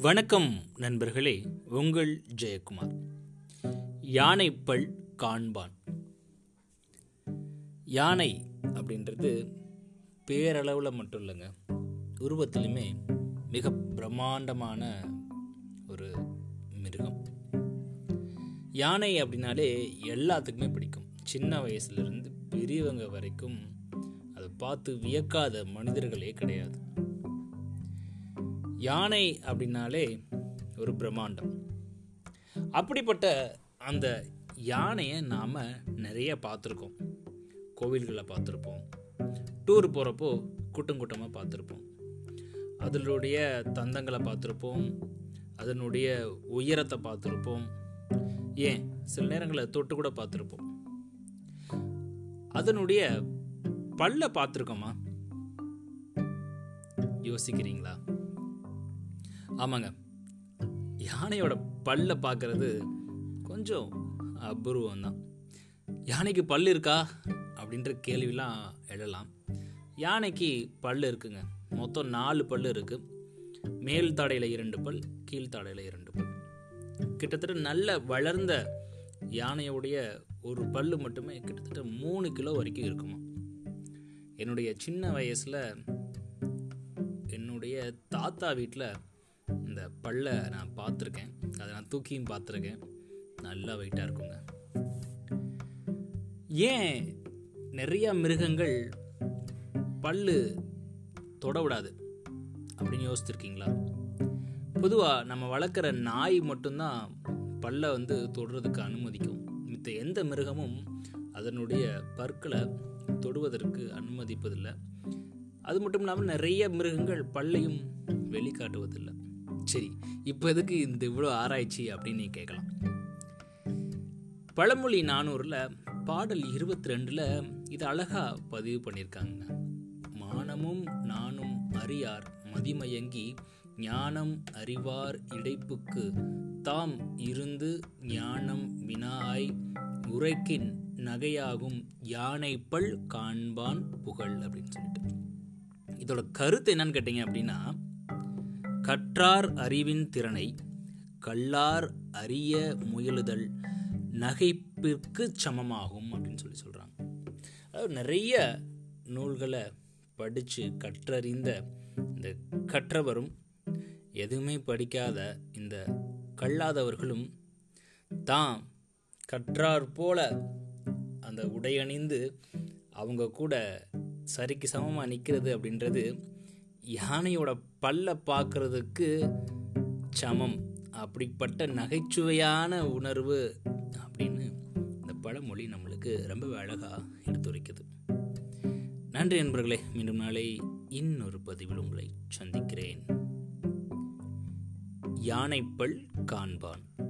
வணக்கம் நண்பர்களே உங்கள் ஜெயக்குமார். யானைப்பல் காண்பான். யானை அப்படின்றது பேரளவில் மட்டும் இல்லைங்க உருவத்திலுமே மிக பிரம்மாண்டமான ஒரு மிருகம். யானை அப்படின்னாலே எல்லாத்துக்குமே பிடிக்கும். சின்ன வயசுலேருந்து பெரியவங்க வரைக்கும் அதை பார்த்து வியக்காத மனிதர்களே கிடையாது. யானை அப்படின்னாலே ஒரு பிரம்மாண்டம். அப்படிப்பட்ட அந்த யானையை நாம் நிறைய பார்த்துருக்கோம். கோவில்களை பார்த்துருப்போம். டூர் போகிறப்போ கூட்டம் கூட்டமாக பார்த்துருப்போம். அதனுடைய தந்தங்களை பார்த்துருப்போம். அதனுடைய உயரத்தை பார்த்துருப்போம். ஏன்? சில நேரங்களில் தொட்டு கூட பார்த்துருப்போம். அதனுடைய பல்ல பார்த்துருக்கோமா? யோசிக்கிறீங்களா? ஆமாங்க. யானையோட பல்ல பார்க்கறது கொஞ்சம் அபூர்வம் தான் யானைக்கு பல் இருக்கா? அப்படின்ற கேள்விலாம் எழலாம். யானைக்கு பல் இருக்குங்க. மொத்தம் நாலு பல் இருக்கு. மேல் தாடையில் இரண்டு பல் கீழ்த்தாடையில் இரண்டு பல். கிட்டத்தட்ட நல்ல வளர்ந்த யானையுடைய ஒரு பல் மட்டுமே கிட்டத்தட்ட மூணு கிலோ வரைக்கும் இருக்குமா. என்னுடைய சின்ன வயசில் என்னுடைய தாத்தா வீட்டில் அந்த பல்லை நான் பார்த்துருக்கேன். அதை நான் தூக்கியும் பார்த்துருக்கேன். நல்லா வெயிட்டாக இருக்குங்க. ஏன் நிறையா மிருகங்கள் பல்லு தொட விடாது? அப்படின்னு யோசிச்சிருக்கீங்களா? பொதுவாக நம்ம வளர்க்குற நாய் மட்டும்தான் பல்லை வந்து தொடுறதுக்கு அனுமதிக்கும். மித்த எந்த மிருகமும் அதனுடைய பற்களை தொடுவதற்கு அனுமதிப்பதில்லை. அது மட்டும் இல்லாமல் நிறைய மிருகங்கள் பல்லையும் வெளிக்காட்டுவதில்லை. சரி இப்போ எதுக்கு இந்த இவ்வளோ ஆராய்ச்சி அப்படின்னு நீ கேட்கலாம். பழமொழி நானூரில் பாடல் இருபத்தி ரெண்டில் இது அழகாக பதிவு பண்ணியிருக்காங்க மானமும் நானும் அறியார் மதிமயங்கி ஞானம் அறிவார் இடைப்புக்கு தாம் இருந்து ஞானம் வினாய் உரைக்கின் நகையாகும் யானைப்பல் காண்பான் புகழ் அப்படின்னு சொல்லிட்டு. இதோட கருத்து என்னன்னு கேட்டீங்க அப்படின்னா கற்றார் அறிவின் திறனை கல்லார் அறிய முயலுதல் நகைப்பிற்கு சமமாகும் அப்படின்னு சொல்லி சொல்கிறாங்க அதாவது நிறைய நூல்களை படித்து கற்றறிந்த இந்த கற்றவரும் எதுவுமே படிக்காத இந்த கல்லாதவர்களும் தான் கற்றார் போல அந்த உடையணிந்து அவங்க கூட சரிக்கு சமமாக நிற்கிறது அப்படின்றது யானையோட பல்ல பார்க்கறதுக்கு சமம். அப்படிப்பட்ட நகைச்சுவையான உணர்வு அப்படின்னு இந்த பழமொழி நம்மளுக்கு ரொம்ப அழகாக எடுத்துரைக்குது. நன்றி நண்பர்களே மீண்டும் நாளை இன்னொரு பதிவில் உங்களை சந்திக்கிறேன். யானைப்பல் காண்பான்.